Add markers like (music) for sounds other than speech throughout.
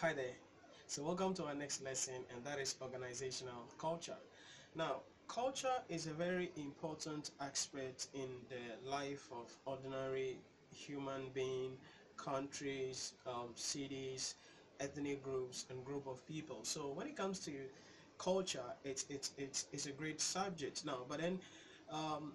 Hi there. So welcome to our next lesson and that is organizational culture. Now, culture is a very important aspect in the life of ordinary human being, countries, um, cities, ethnic groups and group of people. So when it comes to culture, it's, it's, it's, it's a great subject now. But then um,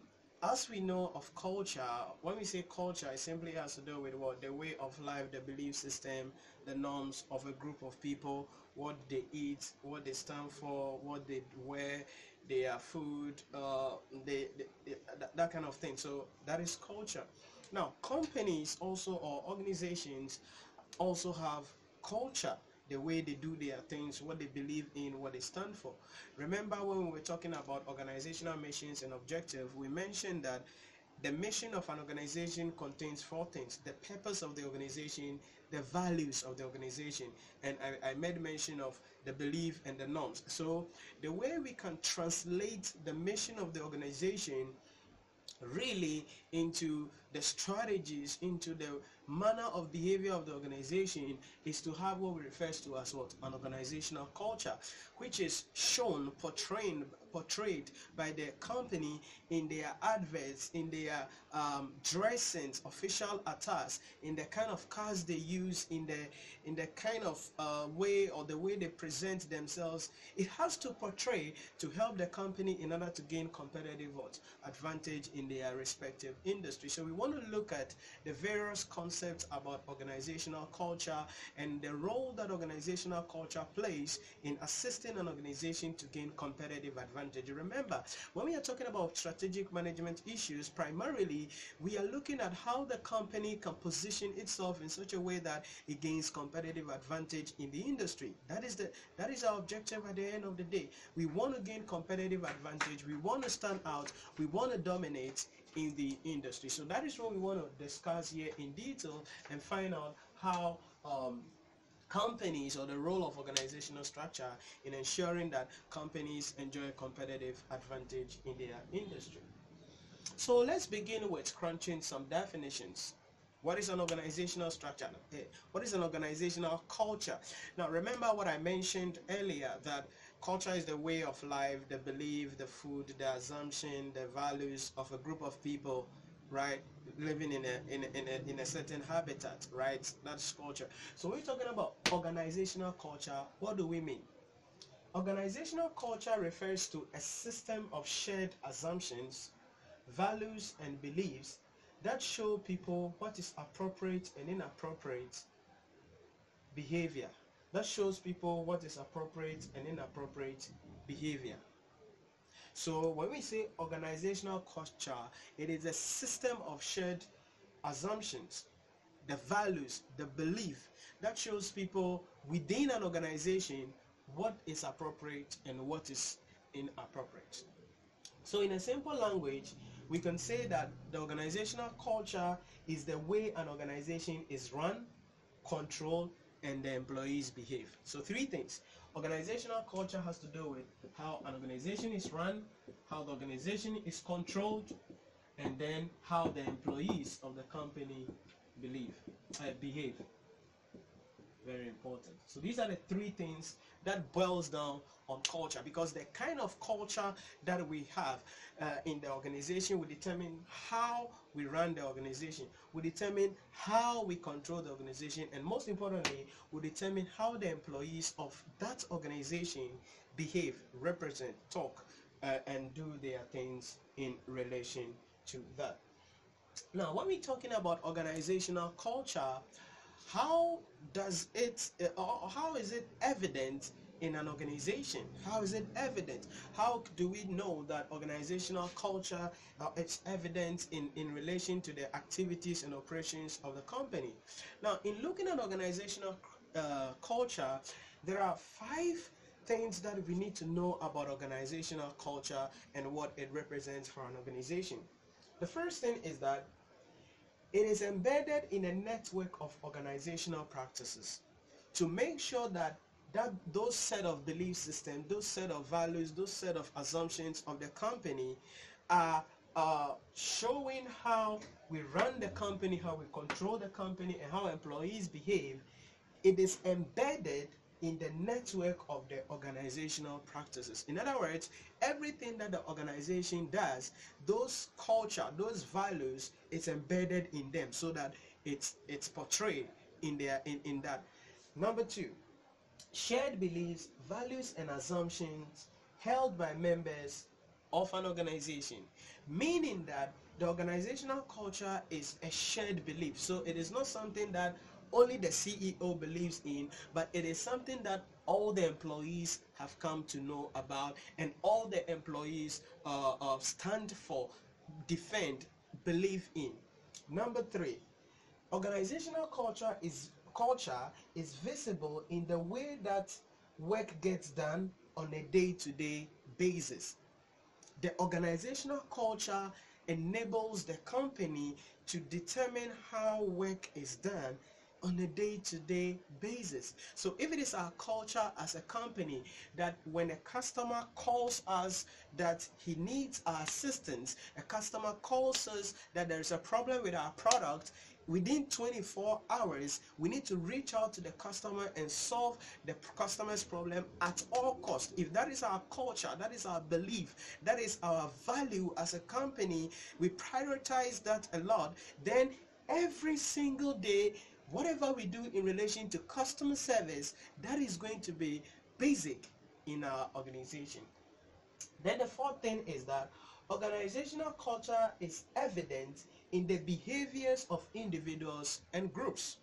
as we know of culture, when we say culture, it simply has to do with what the way of life, the belief system, the norms of a group of people, what they eat, what they stand for, what they wear, their food, uh, they, they, they, that, that kind of thing. So that is culture. Now, companies also or organizations also have culture the way they do their things, what they believe in, what they stand for. Remember when we were talking about organizational missions and objectives, we mentioned that the mission of an organization contains four things the purpose of the organization, the values of the organization, and I, I, made mention of the belief and the norms. So, the way we can translate the mission of the organization really into the strategies, into the manner of behavior of the organization is to have what we refer to as what an organizational culture, which is shown, portrayed, portrayed by the company in their adverts, in their um, dressings, official attires, in the kind of cars they use, in the in the kind of uh, way or the way they present themselves. It has to portray to help the company in order to gain competitive advantage in their respective industry. So we want to look at the various concepts about organizational culture and the role that organizational culture plays in assisting an organization to gain competitive advantage. Remember, when we are talking about strategic management issues, primarily we are looking at how the company can position itself in such a way that it gains competitive advantage in the industry. That is the that is our objective at the end of the day. We want to gain competitive advantage. We want to stand out. We want to dominate in the industry. So that is what we want to discuss here in detail and find out how um, companies or the role of organizational structure in ensuring that companies enjoy competitive advantage in their industry. So let's begin with crunching some definitions. What is an organizational structure? Eh, what is an organizational culture? Now remember what I mentioned earlier that culture is the way of life, the belief, the food, the assumption, the values of a group of people, right? Living in a, in a, in a, in a certain habitat, right? That's culture. So we're talking about organizational culture. What do we mean? Organizational culture refers to a system of shared assumptions, values, and beliefs that show people what is appropriate and inappropriate behavior. That shows people what is appropriate and inappropriate behavior. So when we say organizational culture, it is a system of shared assumptions, the values, the belief that shows people within an organization what is appropriate and what is inappropriate. So in a simple language, we can say that the organizational culture is the way an organization is run, controlled, and the employees behave. So three things. Organizational culture has to do with how an organization is run, how the organization is controlled, and then how the employees of the company believe, uh, behave very important. So these are the three things that boils down on culture because the kind of culture that we have uh, in the organization will determine how we run the organization, will determine how we control the organization, and most importantly, will determine how the employees of that organization behave, represent, talk, uh, and do their things in relation to that. Now, when we're talking about organizational culture, how does it uh, how is it evident in an organization? How is it evident? How do we know that organizational culture uh, it's evident in in relation to the activities and operations of the company? Now in looking at organizational uh, culture there are five things that we need to know about organizational culture and what it represents for an organization. The first thing is that it is embedded in a network of organizational practices to make sure that that those set of belief systems, those set of values, those set of assumptions of the company are uh, showing how we run the company, how we control the company, and how employees behave. It is embedded in the network of the organizational practices. In other words, everything that the organization does, those culture, those values, it's embedded in them so that it's it's portrayed in their in, in that. Number two, shared beliefs, values, and assumptions held by members of an organization, meaning that the organizational culture is a shared belief. So it is not something that only the CEO believes in, but it is something that all the employees have come to know about and all the employees uh, uh, stand for, defend, believe in. Number three, organizational culture is culture is visible in the way that work gets done on a day-to-day basis. The organizational culture enables the company to determine how work is done on a day-to-day basis. So if it is our culture as a company that when a customer calls us that he needs our assistance, a customer calls us that there is a problem with our product, within 24 hours we need to reach out to the customer and solve the customer's problem at all costs if that is our culture that is our belief that is our value as a company we prioritize that a lot then every single day whatever we do in relation to customer service, that is going to be basic in our organization. Then the fourth thing is that organizational culture is evident in the behaviors of individuals and groups.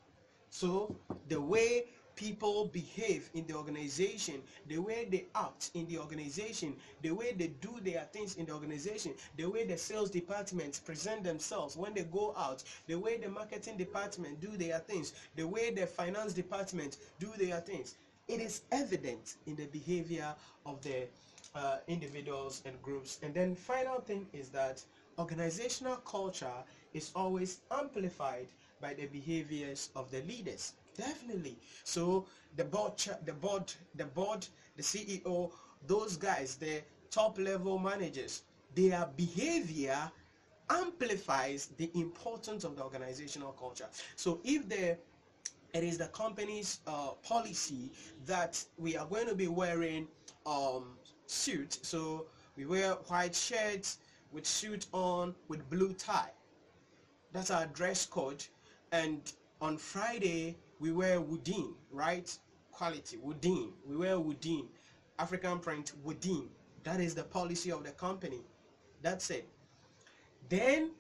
So the way people behave in the organization, the way they act in the organization, the way they do their things in the organization, the way the sales departments present themselves when they go out, the way the marketing department do their things, the way the finance department do their things. It is evident in the behavior of the uh, individuals and groups. And then final thing is that organizational culture is always amplified by the behaviors of the leaders. Definitely. So the board, the board, the board, the CEO, those guys, the top level managers, their behavior amplifies the importance of the organizational culture. So if the it is the company's uh, policy that we are going to be wearing um, suit. So we wear white shirts with suit on with blue tie. That's our dress code. And on Friday we wear woodin, right? Quality, woodin. We wear woodin. African print, woodin. That is the policy of the company. That's it. Then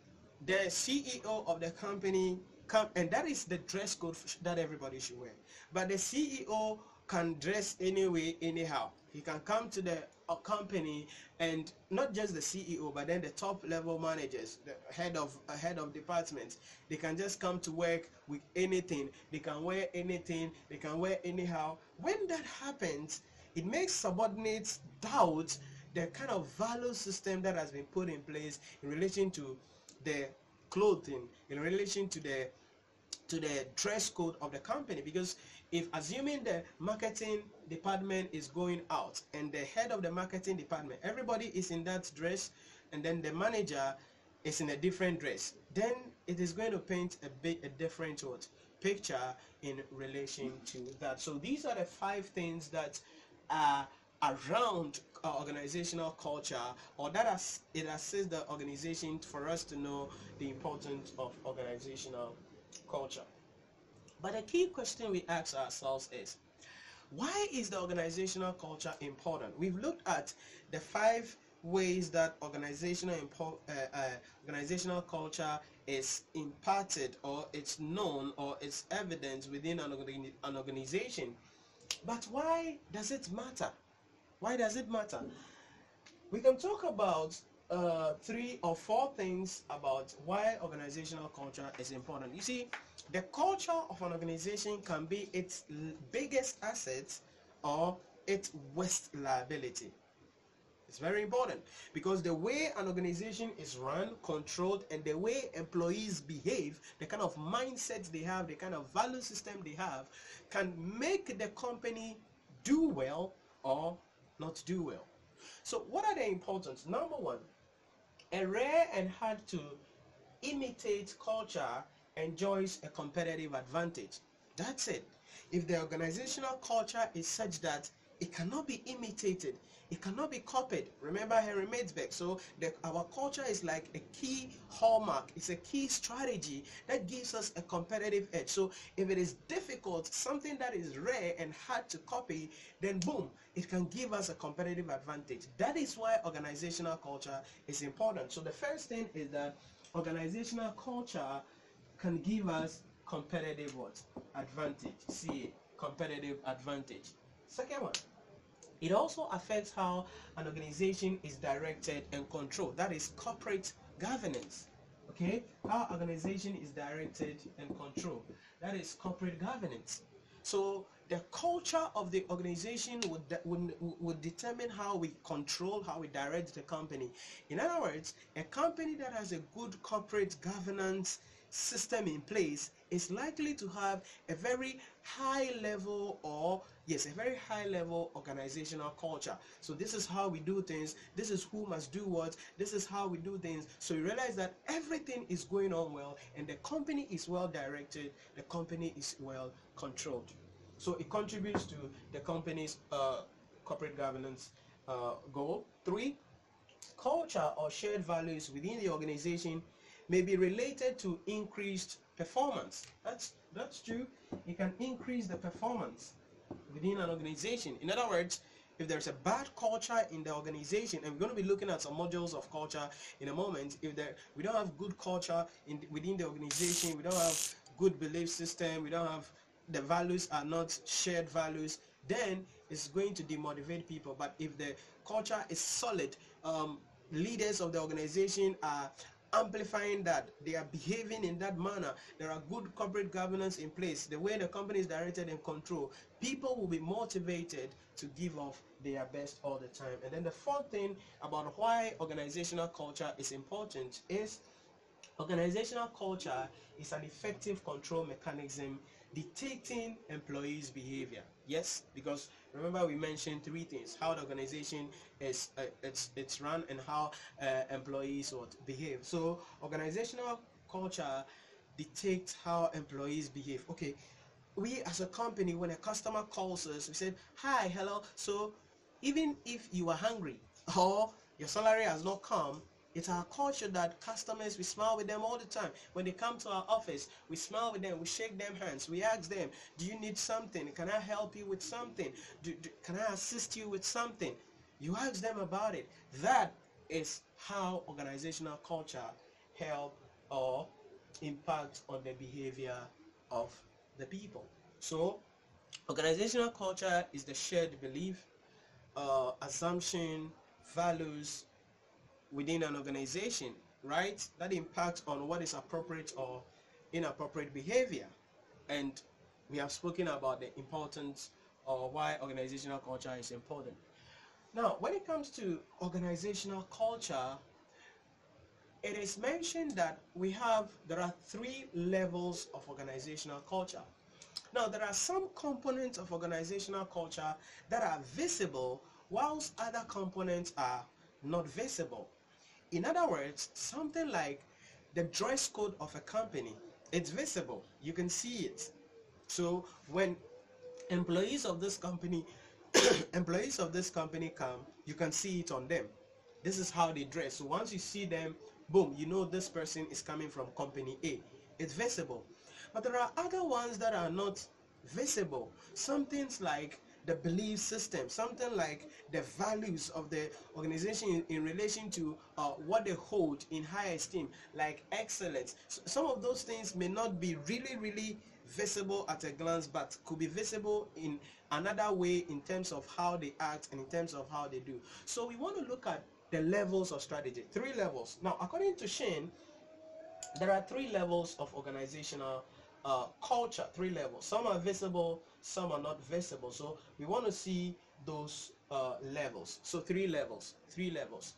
the CEO of the company come, and that is the dress code that everybody should wear. But the CEO can dress anyway, anyhow. He can come to the uh, company and not just the CEO, but then the top level managers, the head of uh, head of departments. They can just come to work with anything. They can wear anything. They can wear anyhow. When that happens, it makes subordinates doubt the kind of value system that has been put in place in relation to the clothing, in relation to the to the dress code of the company because if assuming the marketing department is going out and the head of the marketing department everybody is in that dress and then the manager is in a different dress. Then it is going to paint a bit a different picture in relation to that. So these are the five things that are around organizational culture or that has, it assists the organization for us to know the importance of organizational culture. But the key question we ask ourselves is, why is the organizational culture important? We've looked at the five ways that organizational uh, uh, organizational culture is imparted or it's known or it's evident within an, an organization. But why does it matter? Why does it matter? We can talk about uh, three or four things about why organizational culture is important. You see, the culture of an organization can be its biggest asset or its worst liability. It's very important because the way an organization is run, controlled, and the way employees behave, the kind of mindsets they have, the kind of value system they have, can make the company do well or not do well. So what are the importance? Number one, a rare and hard to imitate culture enjoys a competitive advantage. That's it. if the organizational culture is such that it cannot be imitated. It cannot be copied. Remember henry Mintzberg. so the, our culture is like a key hallmark. It's a key strategy that gives us a competitive edge. So if it is difficult something that is rare and hard to copy then boom it can give us a competitive advantage. That is why organizational culture is important. So the first thing is that organizational culture can give us competitive what? Advantage. See competitive advantage. Second one it also affects how an organization is directed and controlled. That is corporate governance. Okay, how organization is directed and controlled. That is corporate governance. So the culture of the organization would, would, would determine how we control, how we direct the company. In other words, a company that has a good corporate governance system in place is likely to have a very high level or yes a very high level organizational culture. So this is how we do things. This is who must do what. This is how we do things. So you realize that everything is going on well and the company is well directed. The company is well controlled. So it contributes to the company's uh, corporate governance uh, goal. Three culture or shared values within the organization may be related to increased performance. That's that's true. It can increase the performance within an organization. In other words, if there's a bad culture in the organization, and we're going to be looking at some modules of culture in a moment, if there we don't have good culture in within the organization, we don't have good belief system, we don't have the values are not shared values, then it's going to demotivate people. But if the culture is solid, um, leaders of the organization are amplifying that. They are behaving in that manner. There are good corporate governance in place. The way the company is directed and controlled people will be motivated to give off their best all the time. And then the fourth thing about why organizational culture is important is organizational culture is an effective control mechanism dictating employees behavior yes because remember we mentioned three things how the organization is uh, it's it's run and how uh, employees would behave. So organizational culture dictates how employees behave. Okay we as a company when a customer calls us we said hi hello. So even if you are hungry or your salary has not come it's our culture that customers, we smile with them all the time. When they come to our office, we smile with them, we shake them hands, we ask them, do you need something? Can I help you with something? Do, do, can I assist you with something? You ask them about it. That is how organizational culture help or impact on the behavior of the people. So, organizational culture is the shared belief, uh, assumption, values, within an organization, right? That impacts on what is appropriate or inappropriate behavior. And we have spoken about the importance or why organizational culture is important. Now, when it comes to organizational culture, it is mentioned that we have, there are three levels of organizational culture. Now, there are some components of organizational culture that are visible, whilst other components are not visible. In other words, something like the dress code of a company, it's visible. You can see it. So when employees of this company (coughs) employees of this company come, you can see it on them. This is how they dress. So once you see them, boom, you know this person is coming from company A. It's visible. But there are other ones that are not visible. Some things like the belief system, something like the values of the organization in, in relation to uh, what they hold in high esteem, like excellence. So some of those things may not be really, really visible at a glance, but could be visible in another way in terms of how they act and in terms of how they do. So we want to look at the levels of strategy, three levels. Now, according to Schein, there are three levels of organizational uh, culture, three levels. Some are visible, some are not visible. So we want to see those uh, levels. So three levels, three levels.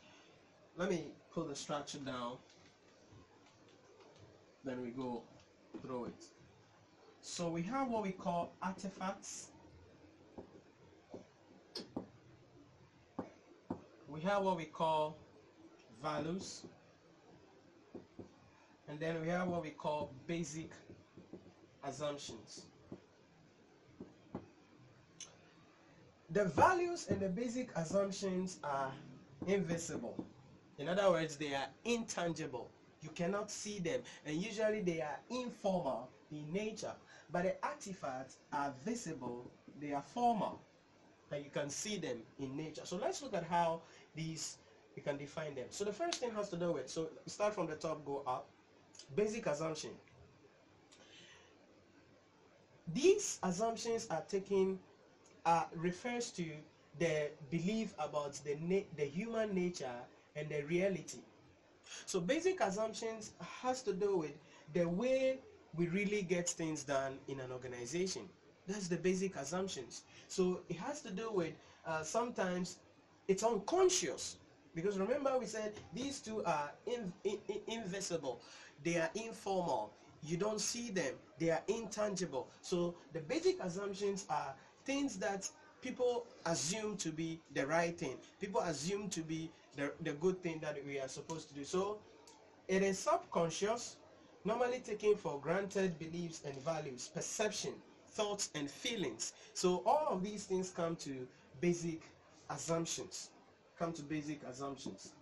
Let me pull the structure down. Then we go through it. So we have what we call artifacts. We have what we call values. And then we have what we call basic assumptions. The values and the basic assumptions are invisible. In other words, they are intangible. You cannot see them, and usually they are informal in nature. But the artifacts are visible, they are formal, and you can see them in nature. So let's look at how these we can define them. So the first thing has to do with so start from the top, go up. Basic assumption. These assumptions are taken uh, refers to the belief about the na- the human nature and the reality. So basic assumptions has to do with the way we really get things done in an organization. That's the basic assumptions. So it has to do with uh, sometimes it's unconscious because remember we said these two are in, in, in, invisible. They are informal. You don't see them. They are intangible. So the basic assumptions are things that people assume to be the right thing. People assume to be the, the good thing that we are supposed to do. So it is subconscious, normally taken for granted beliefs and values, perception, thoughts and feelings. So all of these things come to basic assumptions. Come to basic assumptions.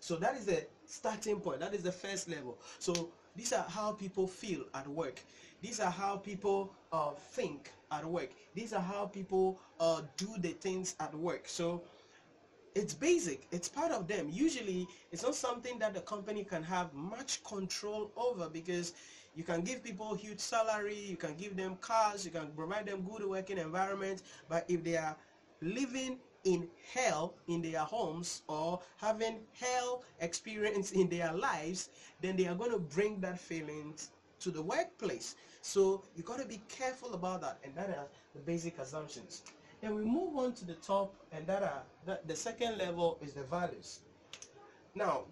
So that is the starting point. That is the first level. So these are how people feel at work. These are how people uh, think at work. These are how people uh, do the things at work. So it's basic. It's part of them. Usually, it's not something that the company can have much control over because you can give people huge salary, you can give them cars, you can provide them good working environment, but if they are living in hell in their homes or having hell experience in their lives, then they are going to bring that feeling to the workplace. So you got to be careful about that, and that are the basic assumptions. Then we move on to the top, and that are that the second level is the values. Now,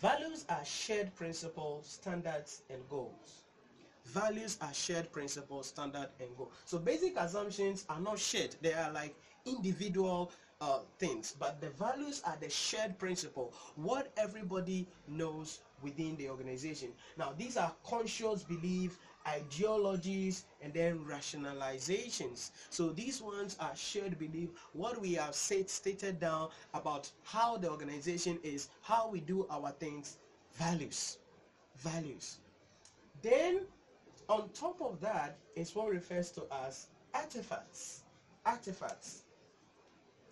values are shared principles, standards, and goals. Values are shared principles, standard, and goal. So basic assumptions are not shared; they are like individual uh, things, but the values are the shared principle, what everybody knows within the organization. Now, these are conscious belief, ideologies, and then rationalizations. So these ones are shared belief, what we have said, stated down about how the organization is, how we do our things, values. Values. Then, on top of that, is what refers to as artifacts. Artifacts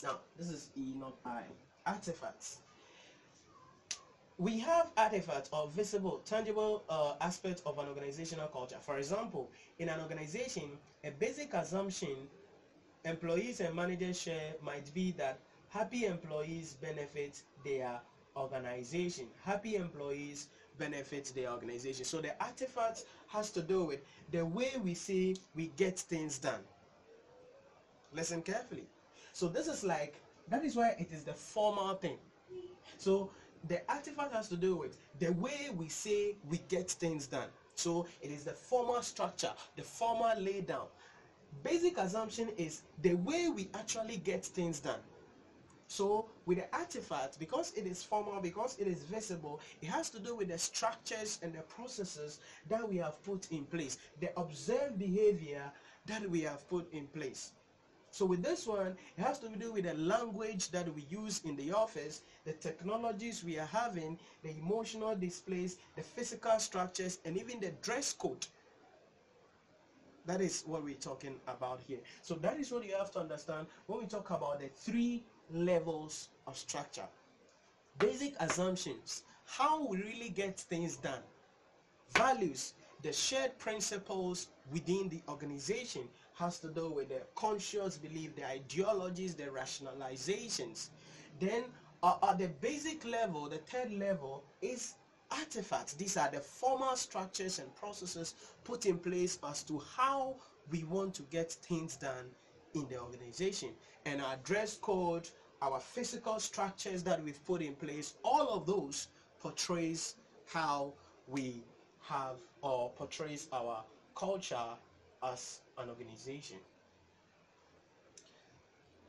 now, this is E, not I. Artifacts. We have artifacts or visible, tangible uh, aspects of an organizational culture. For example, in an organization, a basic assumption employees and managers share might be that happy employees benefit their organization. Happy employees benefit their organization. So the artifact has to do with the way we say we get things done. Listen carefully. So this is like, that is why it is the formal thing. So the artifact has to do with the way we say we get things done. So it is the formal structure, the formal laydown. Basic assumption is the way we actually get things done. So with the artifact, because it is formal, because it is visible, it has to do with the structures and the processes that we have put in place, the observed behavior that we have put in place. So with this one, it has to do with the language that we use in the office, the technologies we are having, the emotional displays, the physical structures, and even the dress code. That is what we're talking about here. So that is what you have to understand when we talk about the three levels of structure. Basic assumptions, how we really get things done. Values, the shared principles within the organization has to do with the conscious belief, the ideologies, the rationalizations. Then uh, at the basic level, the third level is artifacts. These are the formal structures and processes put in place as to how we want to get things done in the organization. And our dress code, our physical structures that we've put in place, all of those portrays how we have or portrays our culture as an organization.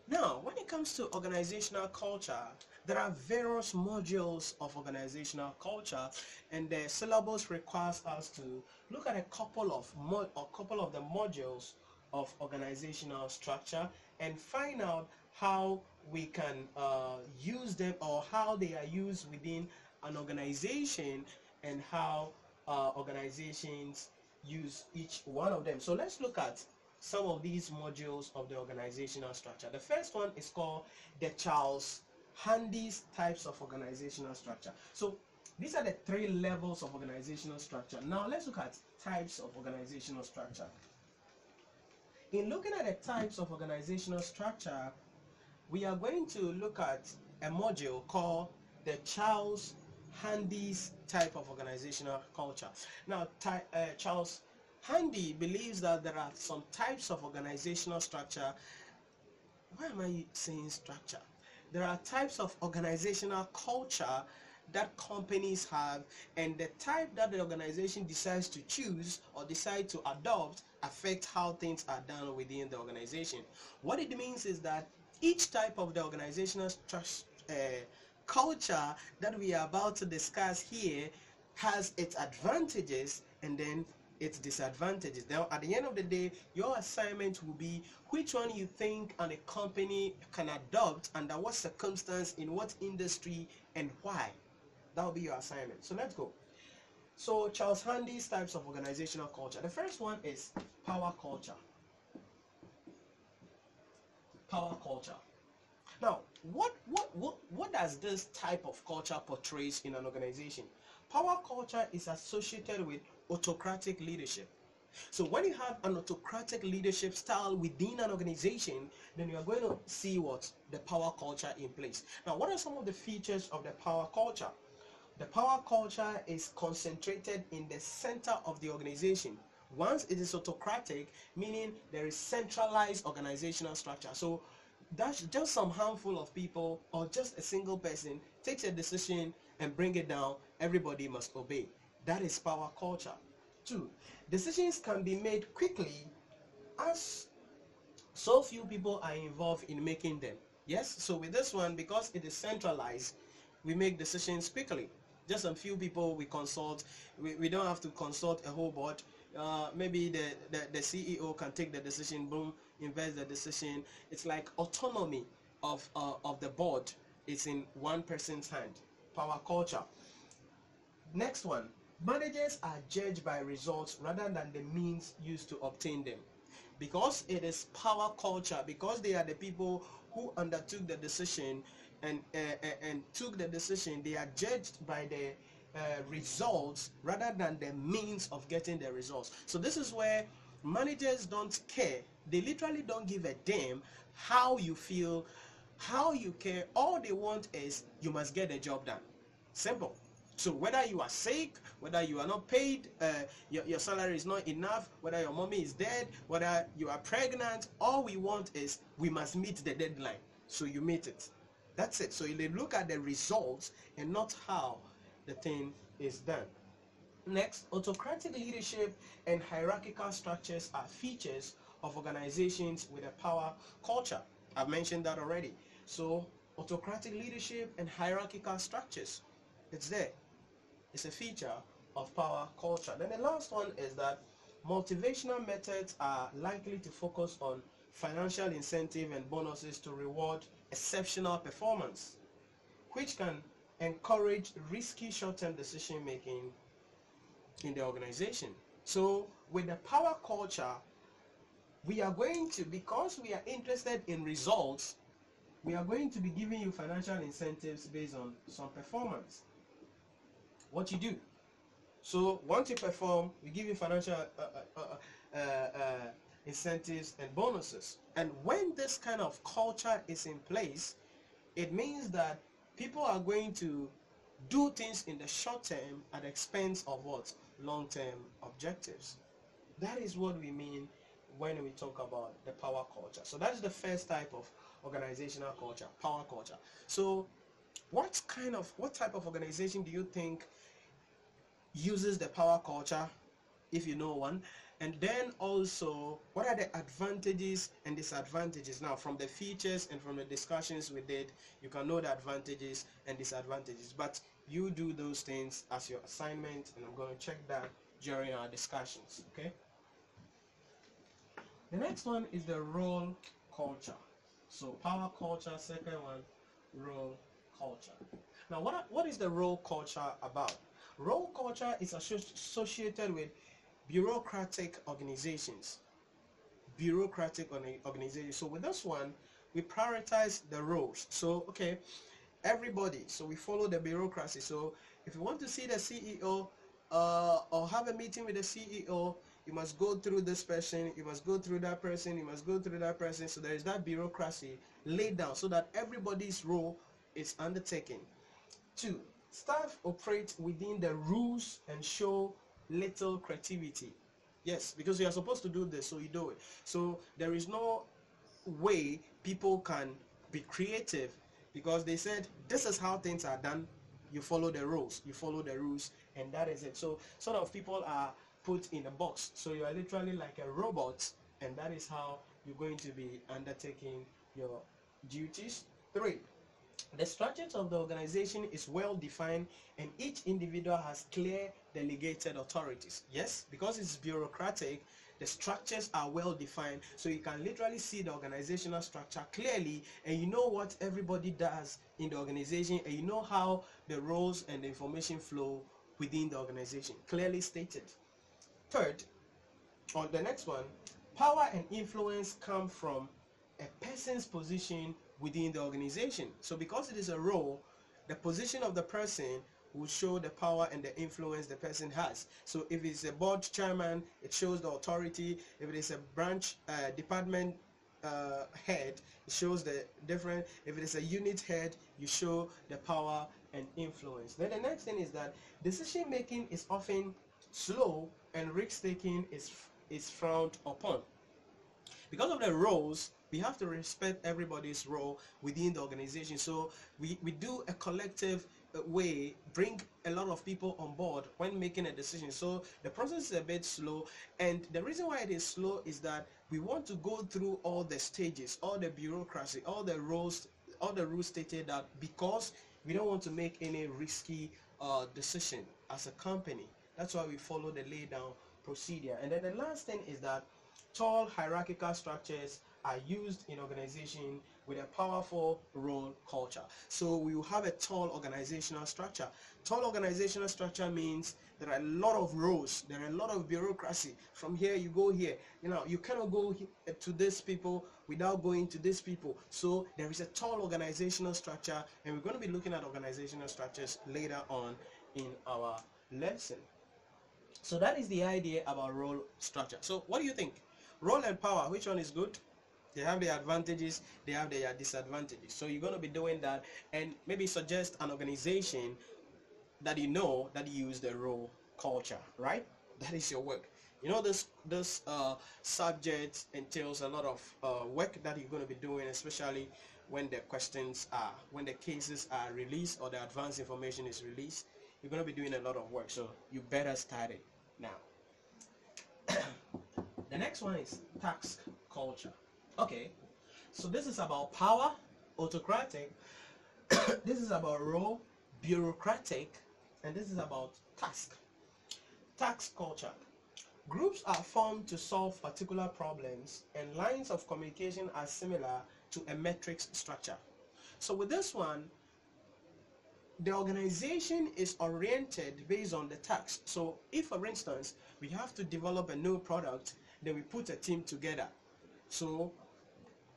Now, when it comes to organizational culture, there are various modules of organizational culture, and the syllabus requires us to look at a couple of a couple of the modules of organizational structure and find out how we can uh, use them or how they are used within an organization and how uh, organizations use each one of them. So let's look at some of these modules of the organizational structure. The first one is called the Charles Handy's types of organizational structure. So these are the three levels of organizational structure. Now let's look at types of organizational structure. In looking at the types of organizational structure, we are going to look at a module called the Charles Handy's type of organizational culture. Now, uh, Charles Handy believes that there are some types of organizational structure. Why am I saying structure? There are types of organizational culture that companies have and the type that the organization decides to choose or decide to adopt affect how things are done within the organization. What it means is that each type of the organizational uh, culture that we are about to discuss here has its advantages and then its disadvantages. Now, at the end of the day, your assignment will be which one you think and a company can adopt under what circumstance, in what industry, and why. That will be your assignment. So let's go. So Charles Handy's types of organizational culture. The first one is power culture. Power culture. Now, what, what, what, what does this type of culture portrays in an organization? Power culture is associated with autocratic leadership. So when you have an autocratic leadership style within an organization, then you are going to see what the power culture in place. Now, what are some of the features of the power culture? The power culture is concentrated in the center of the organization. Once it is autocratic, meaning there is centralized organizational structure. So that's just some handful of people or just a single person takes a decision and bring it down, everybody must obey. That is power culture. Two, decisions can be made quickly as so few people are involved in making them. Yes, so with this one, because it is centralized, we make decisions quickly. Just a few people we consult. We, we don't have to consult a whole board. Uh, maybe the, the, the CEO can take the decision, boom, invest the decision. It's like autonomy of, uh, of the board. It's in one person's hand. Power culture. Next one, Managers are judged by results rather than the means used to obtain them. Because it is power culture, because they are the people who undertook the decision and, uh, uh, and took the decision, they are judged by the uh, results rather than the means of getting the results. So this is where managers don't care. They literally don't give a damn how you feel, how you care. All they want is you must get the job done. Simple. So whether you are sick, whether you are not paid, uh, your, your salary is not enough, whether your mommy is dead, whether you are pregnant, all we want is we must meet the deadline. So you meet it. That's it. So they look at the results and not how the thing is done. Next, autocratic leadership and hierarchical structures are features of organizations with a power culture. I've mentioned that already. So autocratic leadership and hierarchical structures, it's there. It's a feature of power culture. Then the last one is that motivational methods are likely to focus on financial incentive and bonuses to reward exceptional performance, which can encourage risky short-term decision making in the organization. So with the power culture, we are going to, because we are interested in results, we are going to be giving you financial incentives based on some performance what you do. So once you perform, we give you financial uh, uh, uh, uh, uh incentives and bonuses. And when this kind of culture is in place, it means that people are going to do things in the short term at the expense of what? Long-term objectives. That is what we mean when we talk about the power culture. So that is the first type of organizational culture, power culture. So what kind of, what type of organization do you think uses the power culture if you know one and then also what are the advantages and disadvantages now from the features and from the discussions we did you can know the advantages and disadvantages but you do those things as your assignment and I'm going to check that during our discussions okay The next one is the role culture. So power culture, second one, role culture. Now, what, what is the role culture about? Role culture is associated with bureaucratic organizations. Bureaucratic organizations. So with this one, we prioritize the roles. So, okay, everybody. So we follow the bureaucracy. So if you want to see the CEO uh, or have a meeting with the CEO, you must go through this person, you must go through that person, you must go through that person. So there is that bureaucracy laid down so that everybody's role is undertaken. Two, staff operate within the rules and show little creativity. Yes, because you are supposed to do this, so you do it. So there is no way people can be creative because they said this is how things are done. You follow the rules, you follow the rules, and that is it. So sort of people are put in a box. So you are literally like a robot, and that is how you're going to be undertaking your duties. Three, the structures of the organization is well defined and each individual has clear delegated authorities. Yes, because it's bureaucratic, the structures are well defined so you can literally see the organizational structure clearly and you know what everybody does in the organization and you know how the roles and the information flow within the organization clearly stated third on the next one power and influence come from a person's position within the organization so because it is a role the position of the person will show the power and the influence the person has. So if it's a board chairman, it shows the authority. If it is a branch uh, department uh, head, it shows the different. If it is a unit head, you show the power and influence. Then the next thing is that decision making is often slow and risk taking is is frowned upon. Because of the roles, we have to respect everybody's role within the organization. So we, we do a collective way bring a lot of people on board when making a decision so the process is a bit slow and the reason why it is slow is that we want to go through all the stages all the bureaucracy all the rules all the rules stated that because we don't want to make any risky uh, decision as a company that's why we follow the lay down procedure and then the last thing is that tall hierarchical structures are used in organization with a powerful role culture. So we will have a tall organizational structure. Tall organizational structure means there are a lot of roles, there are a lot of bureaucracy. From here you go here. You know, you cannot go eh, to these people without going to these people. So there is a tall organizational structure and we're going to be looking at organizational structures later on in our lesson. So that is the idea about role structure. So what do you think? Role and power, which one is good? They have their advantages, they have their disadvantages. So you're going to be doing that and maybe suggest an organization that you know that use the role culture, right? That is your work. You know this this uh, subject entails a lot of uh, work that you're going to be doing, especially when the questions are, when the cases are released or the advanced information is released. You're going to be doing a lot of work, so you better start it now. (coughs) the next one is task culture. Okay, so this is about power, autocratic. (coughs) this is about role, bureaucratic, and this is about task. Task culture. Groups are formed to solve particular problems, and lines of communication are similar to a matrix structure. So with this one, the organization is oriented based on the task. So if, for instance, we have to develop a new product, then we put a team together. So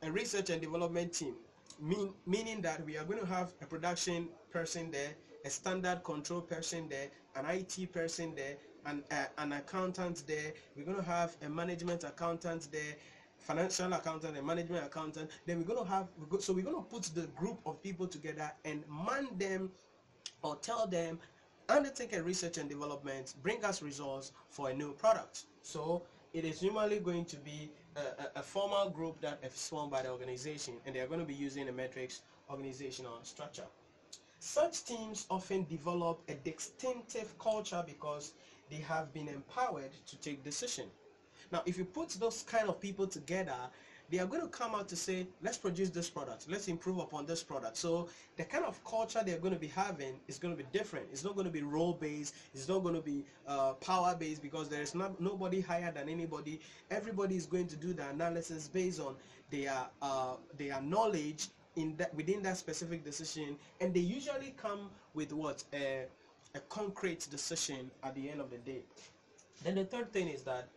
a research and development team, mean, meaning that we are going to have a production person there, a standard control person there, an IT person there, and uh, an accountant there. We're going to have a management accountant there, financial accountant, a management accountant. Then we're going to have so we're going to put the group of people together and man them or tell them undertake a research and development, bring us results for a new product. So it is normally going to be a, a, formal group that is formed by the organization and they are going to be using a matrix organizational structure. Such teams often develop a distinctive culture because they have been empowered to take decision. Now, if you put those kind of people together, they are going to come out to say, let's produce this product, let's improve upon this product. So the kind of culture they're going to be having is going to be different. It's not going to be role based. It's not going to be uh, power based because there is not nobody higher than anybody. Everybody is going to do the analysis based on their uh, their knowledge in that within that specific decision, and they usually come with what a, a concrete decision at the end of the day. Then the third thing is that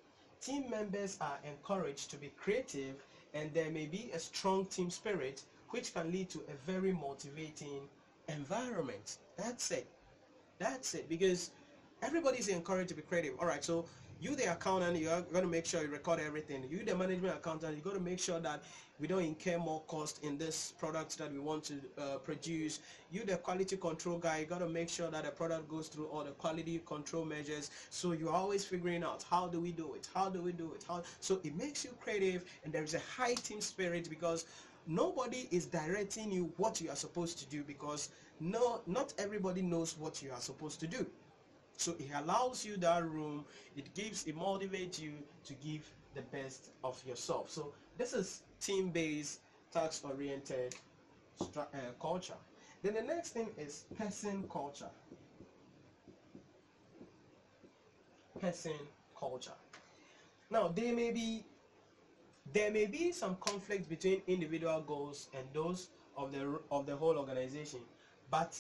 team members are encouraged to be creative and there may be a strong team spirit which can lead to a very motivating environment. That's it. That's it. Because everybody is encouraged to be creative. All right, so you the accountant you're going to make sure you record everything. You the management accountant you got to make sure that we don't incur more cost in this product that we want to uh, produce. You the quality control guy you got to make sure that the product goes through all the quality control measures. So you're always figuring out how do we do it? How do we do it? How so it makes you creative and there is a high team spirit because nobody is directing you what you are supposed to do because no not everybody knows what you are supposed to do so it allows you that room it gives it motivates you to give the best of yourself. So this is team-based task oriented uh, culture. Then the next thing is person culture. Person culture. Now there may be there may be some conflict between individual goals and those of the of the whole organization but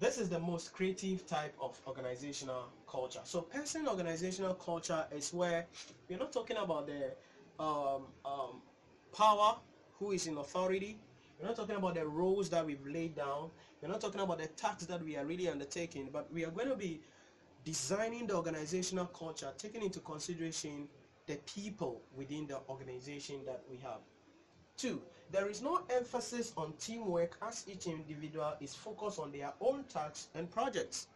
this is the most creative type of organizational culture. So person organizational culture is where we're not talking about the um, um, power, who is in authority. We're not talking about the roles that we've laid down. We're not talking about the tasks that we are really undertaking, but we are going to be designing the organizational culture, taking into consideration the people within the organization that we have. Two, there is no emphasis on teamwork as each individual is focused on their own tasks and projects.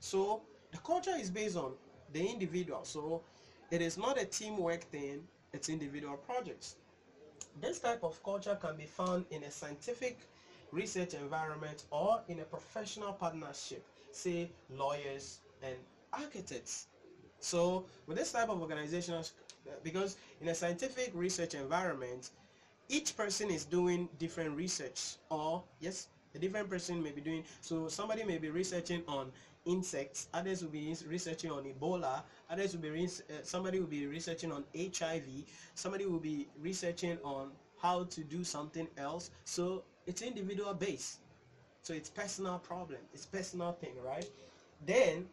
So the culture is based on the individual. So it is not a teamwork thing, it's individual projects. This type of culture can be found in a scientific research environment or in a professional partnership, say lawyers and architects. So with this type of organization, because in a scientific research environment, each person is doing different research or yes a different person may be doing so somebody may be researching on insects others will be researching on ebola others will be uh, somebody will be researching on hiv somebody will be researching on how to do something else so it's individual based. So it's personal problem it's personal thing right? Then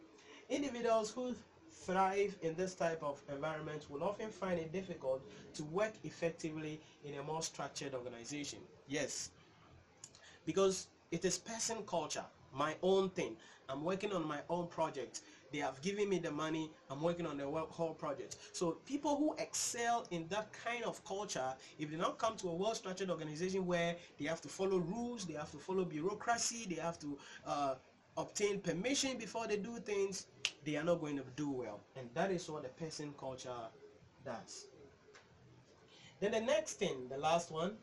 individuals who thrive in this type of environment will often find it difficult to work effectively in a more structured organization. Yes, because it is person culture, my own thing. I'm working on my own project. They have given me the money. I'm working on the whole project. So people who excel in that kind of culture, if they not come to a well-structured organization where they have to follow rules, they have to follow bureaucracy, they have to uh, obtain permission before they do things, they are not going to do well. And that is what the person culture does. Then the next thing, the last one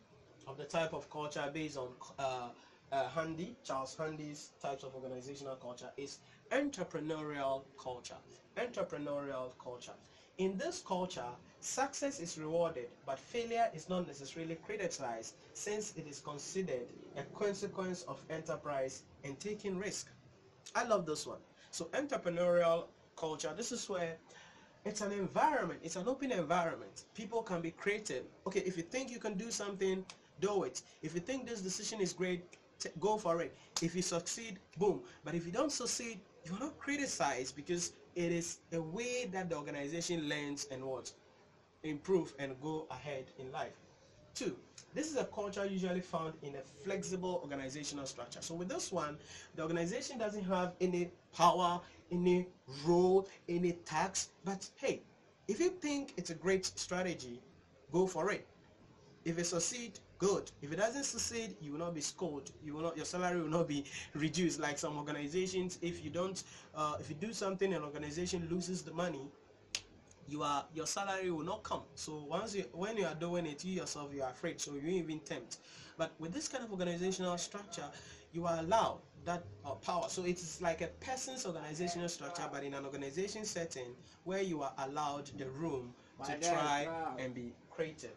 of the type of culture based on uh, uh, Handy, Charles Handy's types of organizational culture is entrepreneurial culture. Entrepreneurial culture. In this culture, success is rewarded, but failure is not necessarily criticized since it is considered a consequence of enterprise and taking risk. I love this one. So entrepreneurial culture, this is where it's an environment, it's an open environment. People can be creative. Okay, if you think you can do something, do it. If you think this decision is great, go for it. If you succeed, boom. But if you don't succeed, you're not criticized because it is a way that the organization learns and what improve and go ahead in life. Two, this is a culture usually found in a flexible organizational structure. So with this one, the organization doesn't have any power, any role, any tax. But hey, if you think it's a great strategy, go for it. If it succeed, good. If it doesn't succeed, you will not be scored. You will not. Your salary will not be (laughs) reduced. Like some organizations, if you don't, uh, if you do something, an organization loses the money you are your salary will not come. So once you when you are doing it you yourself you are afraid. So you even tempt but with this kind of organizational structure you are allowed that uh, power. So it's like a person's organizational structure but in an organization setting where you are allowed the room to try and be creative.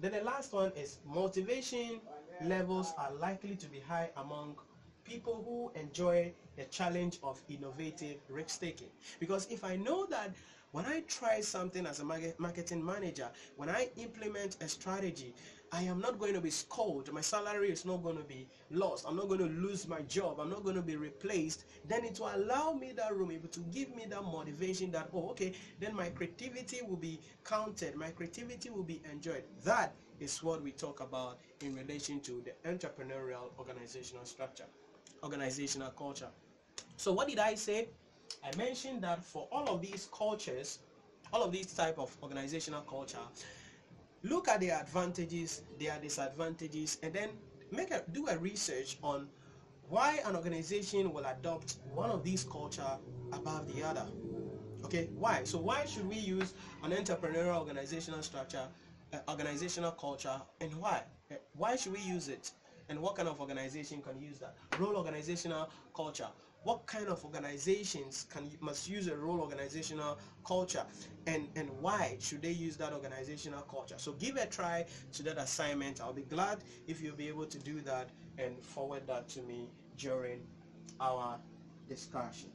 Then the last one is motivation levels are likely to be high among people who enjoy the challenge of innovative risk taking. Because if I know that when I try something as a marketing manager, when I implement a strategy, I am not going to be scolded. My salary is not going to be lost. I'm not going to lose my job. I'm not going to be replaced. Then it will allow me that room, able to give me that motivation that, oh, okay, then my creativity will be counted. My creativity will be enjoyed. That is what we talk about in relation to the entrepreneurial organizational structure, organizational culture. So what did I say? I mentioned that for all of these cultures, all of these type of organizational culture, look at their advantages, their disadvantages, and then make a do a research on why an organization will adopt one of these culture above the other. Okay, why? So why should we use an entrepreneurial organizational structure, uh, organizational culture, and why? Uh, why should we use it? And what kind of organization can use that? Role organizational culture what kind of organizations can must use a role organizational culture and and why should they use that organizational culture? So give a try to that assignment. I'll be glad if you'll be able to do that and forward that to me during our discussion.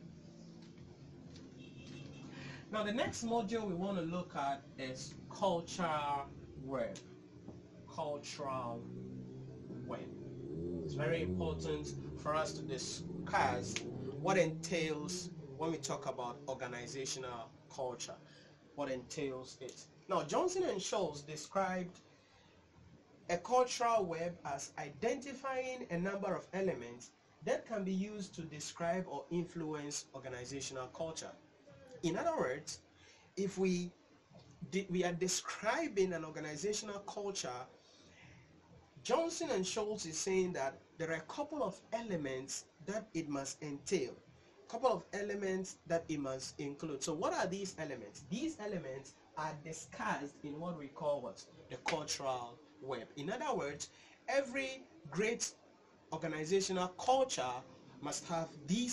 Now the next module we want to look at is culture web. Cultural web. It's very important for us to discuss what entails when we talk about organizational culture, what entails it. Now, Johnson and Scholes described a cultural web as identifying a number of elements that can be used to describe or influence organizational culture. In other words, if we we are describing an organizational culture, Johnson and Scholes is saying that there are a couple of elements that it must entail. Couple of elements that it must include. So what are these elements? These elements are discussed in what we call what? The cultural web. In other words every great organizational culture must have these